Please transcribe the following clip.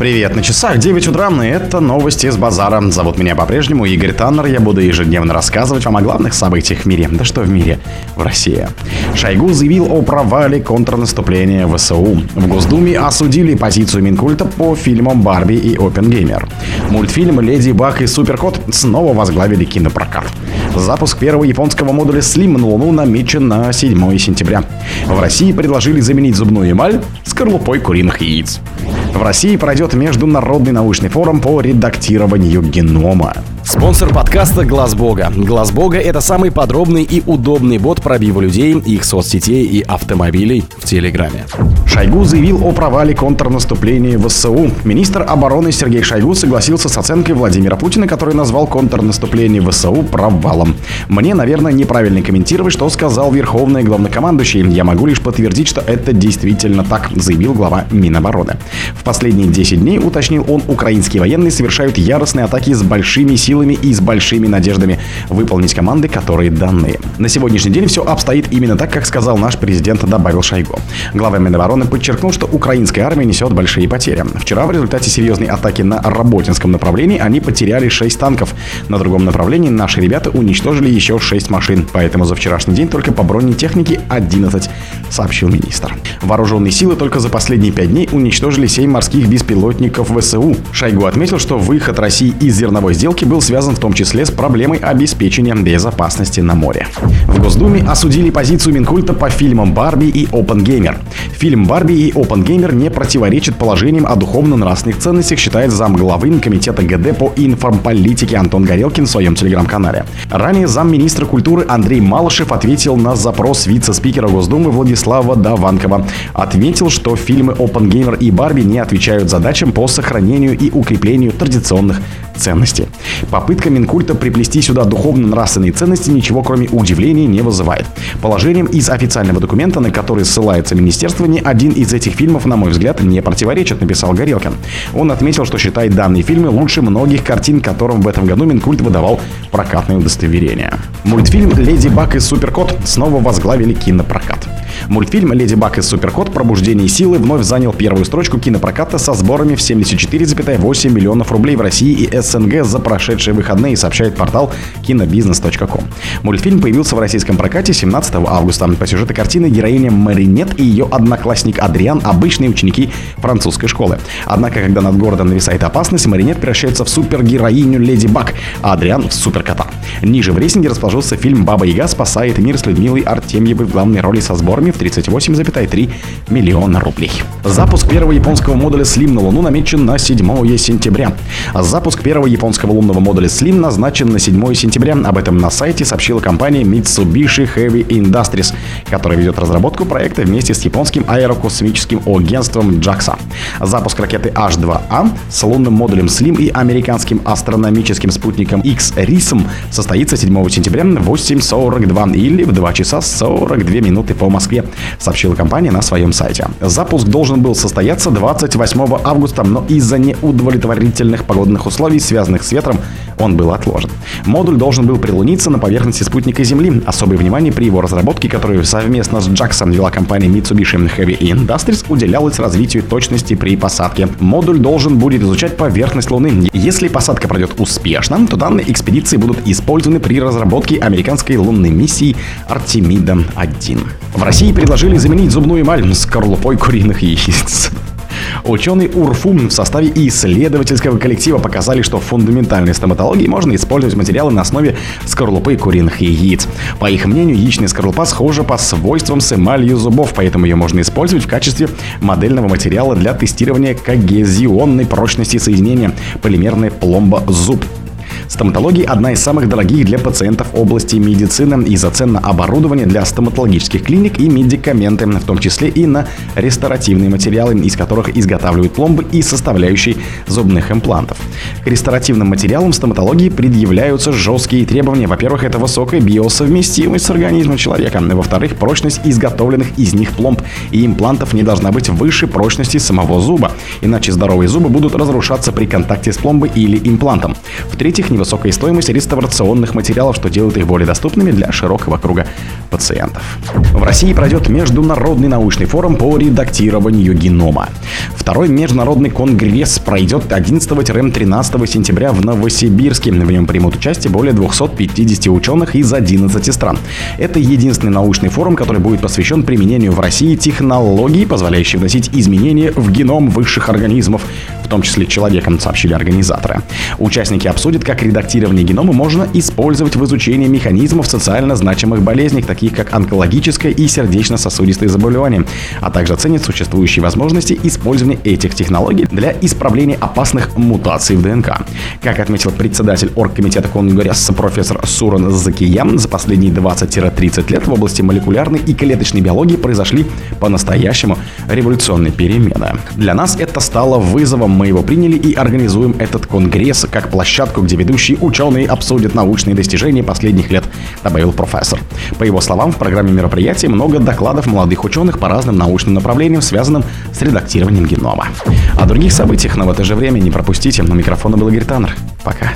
Привет, на часах 9 утра, и это новости из базара. Зовут меня по-прежнему Игорь Таннер. Я буду ежедневно рассказывать вам о главных событиях в мире. Да что в мире? В России. Шойгу заявил о провале контрнаступления ВСУ. В Госдуме осудили позицию Минкульта по фильмам «Барби» и «Опенгеймер». Мультфильм «Леди Баг» и «Суперкот» снова возглавили кинопрокат. Запуск первого японского модуля Slim на Луну намечен на 7 сентября. В России предложили заменить зубную эмаль скорлупой куриных яиц. В России пройдет Международный научный форум по редактированию генома. Спонсор подкаста Глаз Бога. Глаз Бога это самый подробный и удобный бот пробива людей, их соцсетей и автомобилей в Телеграме. Шойгу заявил о провале контрнаступления в ВСУ. Министр обороны Сергей Шойгу согласился с оценкой Владимира Путина, который назвал контрнаступление в ВСУ провалом. Мне, наверное, неправильно комментировать, что сказал верховный главнокомандующий. Я могу лишь подтвердить, что это действительно так, заявил глава Минобороны. В последние 10 дней, уточнил он, украинские военные совершают яростные атаки с большими силами и с большими надеждами выполнить команды, которые даны. На сегодняшний день все обстоит именно так, как сказал наш президент, добавил Шойгу. Глава Минобороны подчеркнул, что украинская армия несет большие потери. Вчера в результате серьезной атаки на Работинском направлении они потеряли 6 танков. На другом направлении наши ребята уничтожили еще 6 машин. Поэтому за вчерашний день только по бронетехнике 11, сообщил министр. Вооруженные силы только за последние 5 дней уничтожили 7 морских беспилотников ВСУ. Шойгу отметил, что выход России из зерновой сделки был связан в том числе с проблемой обеспечения безопасности на море. В Госдуме осудили позицию Минкульта по фильмам «Барби» и «Опенгеймер». Фильм «Барби» и «Опенгеймер» не противоречит положениям о духовно-нравственных ценностях, считает замглавы Комитета ГД по информполитике Антон Горелкин в своем телеграм-канале. Ранее замминистра культуры Андрей Малышев ответил на запрос вице-спикера Госдумы Владислава Даванкова. Отметил, что фильмы «Опенгеймер» и «Барби» не отвечают задачам по сохранению и укреплению традиционных ценностей. Попытка Минкульта приплести сюда духовно-нравственные ценности ничего кроме удивления не вызывает. Положением из официального документа, на который ссылается министерство, ни один из этих фильмов, на мой взгляд, не противоречит, написал Горелкин. Он отметил, что считает данные фильмы лучше многих картин, которым в этом году Минкульт выдавал прокатное удостоверение. Мультфильм «Леди Баг и Суперкот» снова возглавили кинопрокат. Мультфильм «Леди Баг и Суперкот. Пробуждение силы» вновь занял первую строчку кинопроката со сборами в 74,8 миллионов рублей в России и СНГ за прошедшие выходные, сообщает портал кинобизнес.ком. Мультфильм появился в российском прокате 17 августа. По сюжету картины героиня Маринет и ее одноклассник Адриан – обычные ученики французской школы. Однако, когда над городом нависает опасность, Маринет превращается в супергероиню Леди Баг, а Адриан – в суперкота. Ниже в рейтинге расположился фильм «Баба Яга спасает мир» с Людмилой Артемьевой в главной роли со сборами в 38,3 миллиона рублей. Запуск первого японского модуля Slim на Луну намечен на 7 сентября. Запуск первого японского лунного модуля Slim назначен на 7 сентября. Об этом на сайте сообщила компания Mitsubishi Heavy Industries, которая ведет разработку проекта вместе с японским аэрокосмическим агентством JAXA. Запуск ракеты H2A с лунным модулем Slim и американским астрономическим спутником X-RISM состоится 7 сентября в 8.42 или в 2 часа 42 минуты по Москве, сообщила компания на своем сайте. Запуск должен был состояться 28 августа, но из-за неудовлетворительных погодных условий, связанных с ветром, он был отложен. Модуль должен был прилуниться на поверхности спутника Земли. Особое внимание при его разработке, которую совместно с Jackson вела компания Mitsubishi Heavy Industries, уделялось развитию точности при посадке. Модуль должен будет изучать поверхность Луны. Если посадка пройдет успешно, то данные экспедиции будут использованы при разработке американской лунной миссии Артемида-1. В России предложили заменить зубную эмаль скорлупой куриных яиц. Ученые УРФУ в составе исследовательского коллектива показали, что в фундаментальной стоматологии можно использовать материалы на основе скорлупы куриных яиц. По их мнению, яичная скорлупа схожа по свойствам с эмалью зубов, поэтому ее можно использовать в качестве модельного материала для тестирования когезионной прочности соединения полимерная пломба зуб. Стоматология – одна из самых дорогих для пациентов области медицины из-за цен на оборудование для стоматологических клиник и медикаменты, в том числе и на ресторативные материалы, из которых изготавливают пломбы и составляющие зубных имплантов. К ресторативным материалам стоматологии предъявляются жесткие требования. Во-первых, это высокая биосовместимость с организмом человека. Во-вторых, прочность изготовленных из них пломб и имплантов не должна быть выше прочности самого зуба, иначе здоровые зубы будут разрушаться при контакте с пломбой или имплантом. В-третьих, не высокая стоимость реставрационных материалов, что делает их более доступными для широкого круга пациентов. В России пройдет Международный научный форум по редактированию генома. Второй международный конгресс пройдет 11-13 сентября в Новосибирске. В нем примут участие более 250 ученых из 11 стран. Это единственный научный форум, который будет посвящен применению в России технологий, позволяющих вносить изменения в геном высших организмов, в том числе человеком, сообщили организаторы. Участники обсудят, как редактирование генома можно использовать в изучении механизмов социально значимых болезней, таких как онкологическое и сердечно-сосудистые заболевания, а также оценят существующие возможности использования этих технологий для исправления опасных мутаций в ДНК. Как отметил председатель оргкомитета Конгресса профессор Суран Закиян, за последние 20-30 лет в области молекулярной и клеточной биологии произошли по-настоящему революционные перемены. Для нас это стало вызовом, мы его приняли и организуем этот конгресс как площадку, где ведущие ученые обсудят научные достижения последних лет, добавил профессор. По его словам, в программе мероприятия много докладов молодых ученых по разным научным направлениям, связанным с редактированием генома. О других событиях, но в это же время не пропустите. На микрофона был Игорь Таннер. Пока.